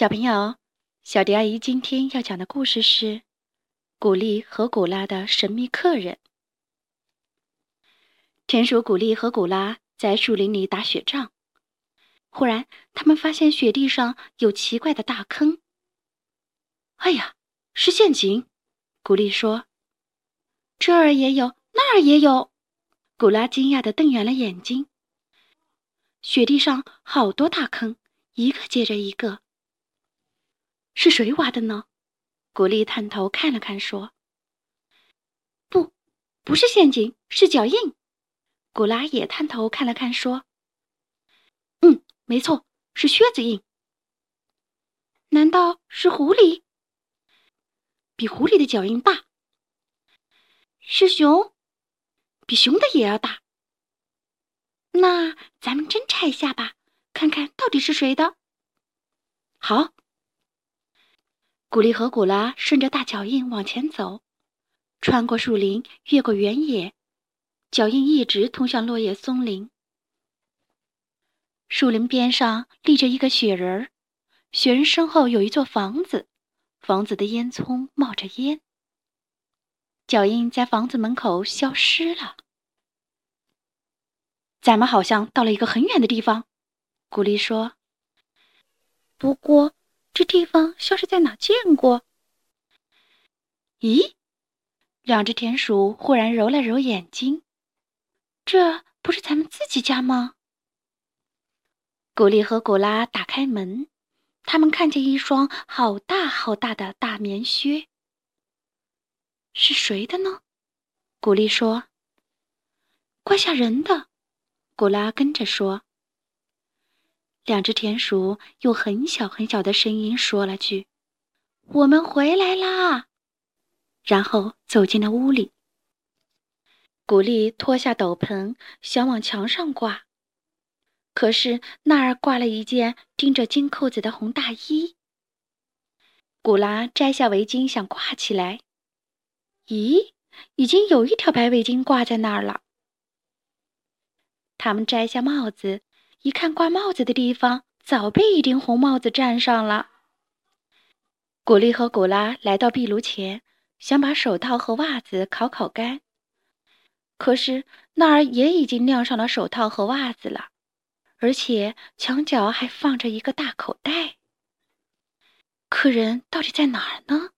小朋友，小迪阿姨今天要讲的故事是《古丽和古拉的神秘客人》。田鼠古丽和古拉在树林里打雪仗，忽然他们发现雪地上有奇怪的大坑。哎呀，是陷阱！古丽说：“这儿也有，那儿也有。”古拉惊讶的瞪圆了眼睛。雪地上好多大坑，一个接着一个。是谁挖的呢？古丽探头看了看，说：“不，不是陷阱，是脚印。”古拉也探头看了看，说：“嗯，没错，是靴子印。难道是狐狸？比狐狸的脚印大。是熊，比熊的也要大。那咱们真拆一下吧，看看到底是谁的。好。”古丽和古拉顺着大脚印往前走，穿过树林，越过原野，脚印一直通向落叶松林。树林边上立着一个雪人儿，雪人身后有一座房子，房子的烟囱冒着烟。脚印在房子门口消失了。咱们好像到了一个很远的地方，古丽说。不过。这地方像是在哪见过？咦，两只田鼠忽然揉了揉眼睛，这不是咱们自己家吗？古丽和古拉打开门，他们看见一双好大好大的大棉靴。是谁的呢？古丽说：“怪吓人的。”古拉跟着说。两只田鼠用很小很小的声音说了句：“我们回来啦。”然后走进了屋里。古丽脱下斗篷，想往墙上挂，可是那儿挂了一件钉着金扣子的红大衣。古拉摘下围巾想挂起来，咦，已经有一条白围巾挂在那儿了。他们摘下帽子。一看挂帽子的地方，早被一顶红帽子占上了。古丽和古拉来到壁炉前，想把手套和袜子烤烤干，可是那儿也已经晾上了手套和袜子了，而且墙角还放着一个大口袋。客人到底在哪儿呢？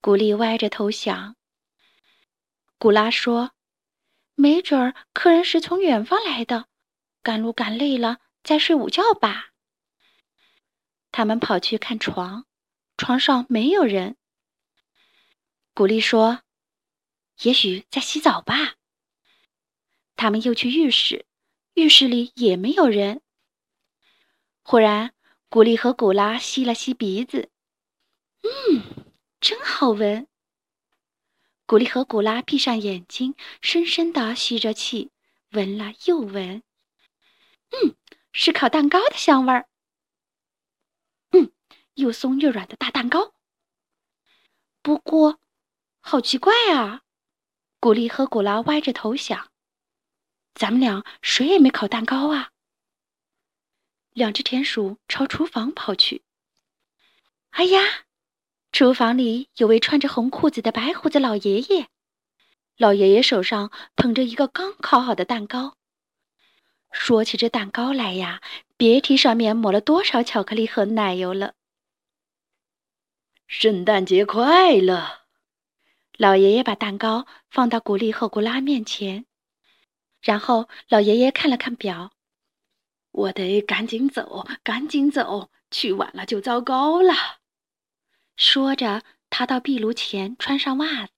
古丽歪着头想。古拉说：“没准儿客人是从远方来的。”赶路赶累了，再睡午觉吧。他们跑去看床，床上没有人。古丽说：“也许在洗澡吧。”他们又去浴室，浴室里也没有人。忽然，古丽和古拉吸了吸鼻子，“嗯，真好闻。”古丽和古拉闭上眼睛，深深的吸着气，闻了又闻。嗯，是烤蛋糕的香味儿。嗯，又松又软的大蛋糕。不过，好奇怪啊！古丽和古拉歪着头想：“咱们俩谁也没烤蛋糕啊。”两只田鼠朝厨房跑去。哎呀，厨房里有位穿着红裤子的白胡子老爷爷。老爷爷手上捧着一个刚烤好的蛋糕。说起这蛋糕来呀，别提上面抹了多少巧克力和奶油了。圣诞节快乐！老爷爷把蛋糕放到古丽和古拉面前，然后老爷爷看了看表，我得赶紧走，赶紧走，去晚了就糟糕了。说着，他到壁炉前穿上袜子，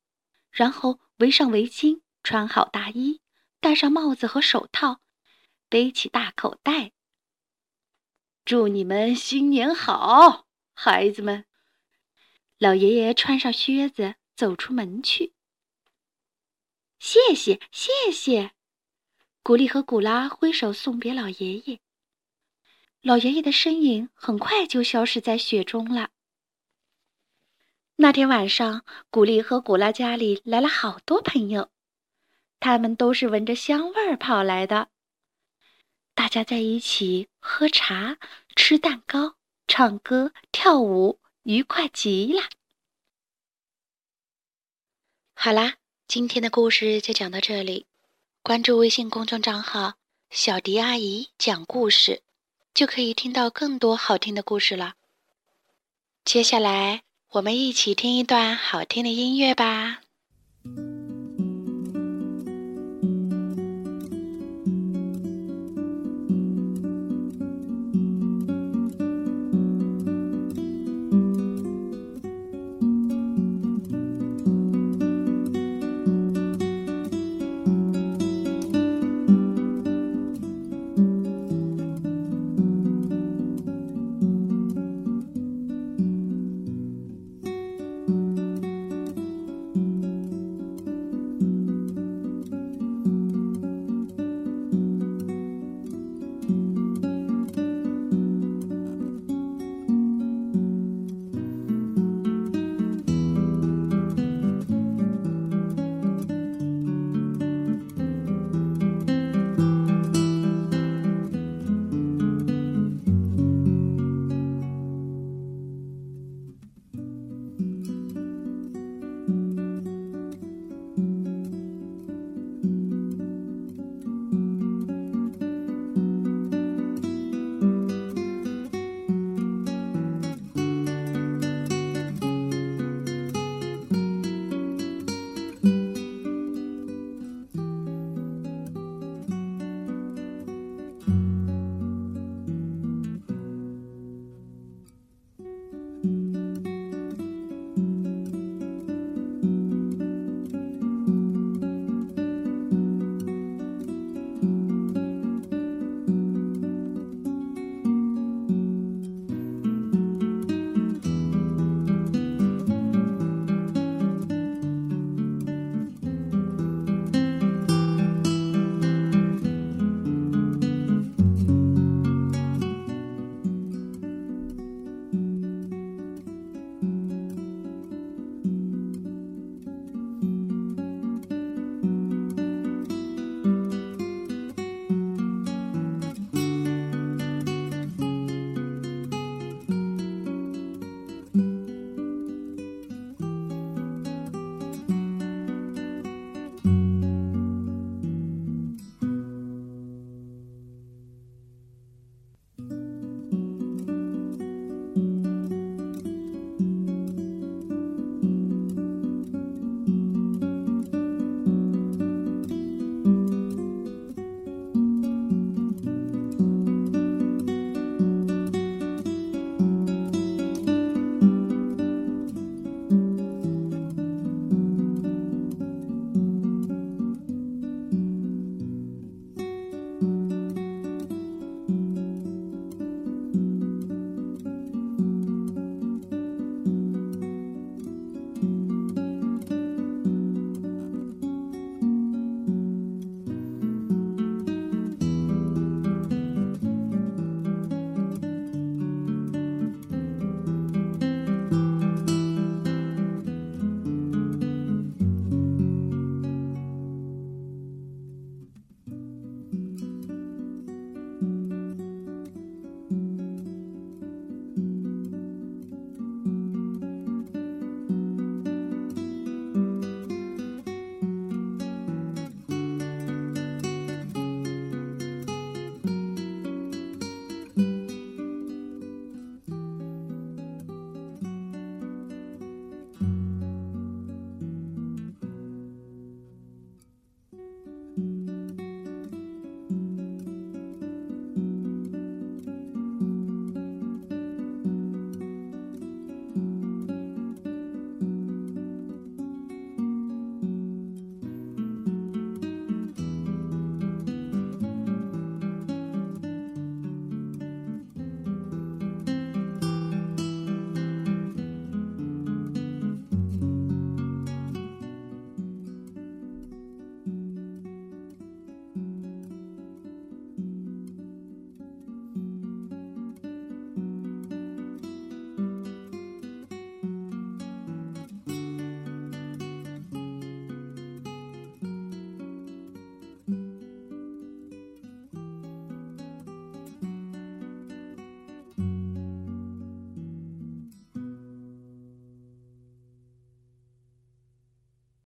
然后围上围巾，穿好大衣，戴上帽子和手套。背起大口袋。祝你们新年好，孩子们！老爷爷穿上靴子走出门去。谢谢，谢谢！古丽和古拉挥手送别老爷爷。老爷爷的身影很快就消失在雪中了。那天晚上，古丽和古拉家里来了好多朋友，他们都是闻着香味儿跑来的。大家在一起喝茶、吃蛋糕、唱歌、跳舞，愉快极了。好啦，今天的故事就讲到这里。关注微信公众账号“小迪阿姨讲故事”，就可以听到更多好听的故事了。接下来，我们一起听一段好听的音乐吧。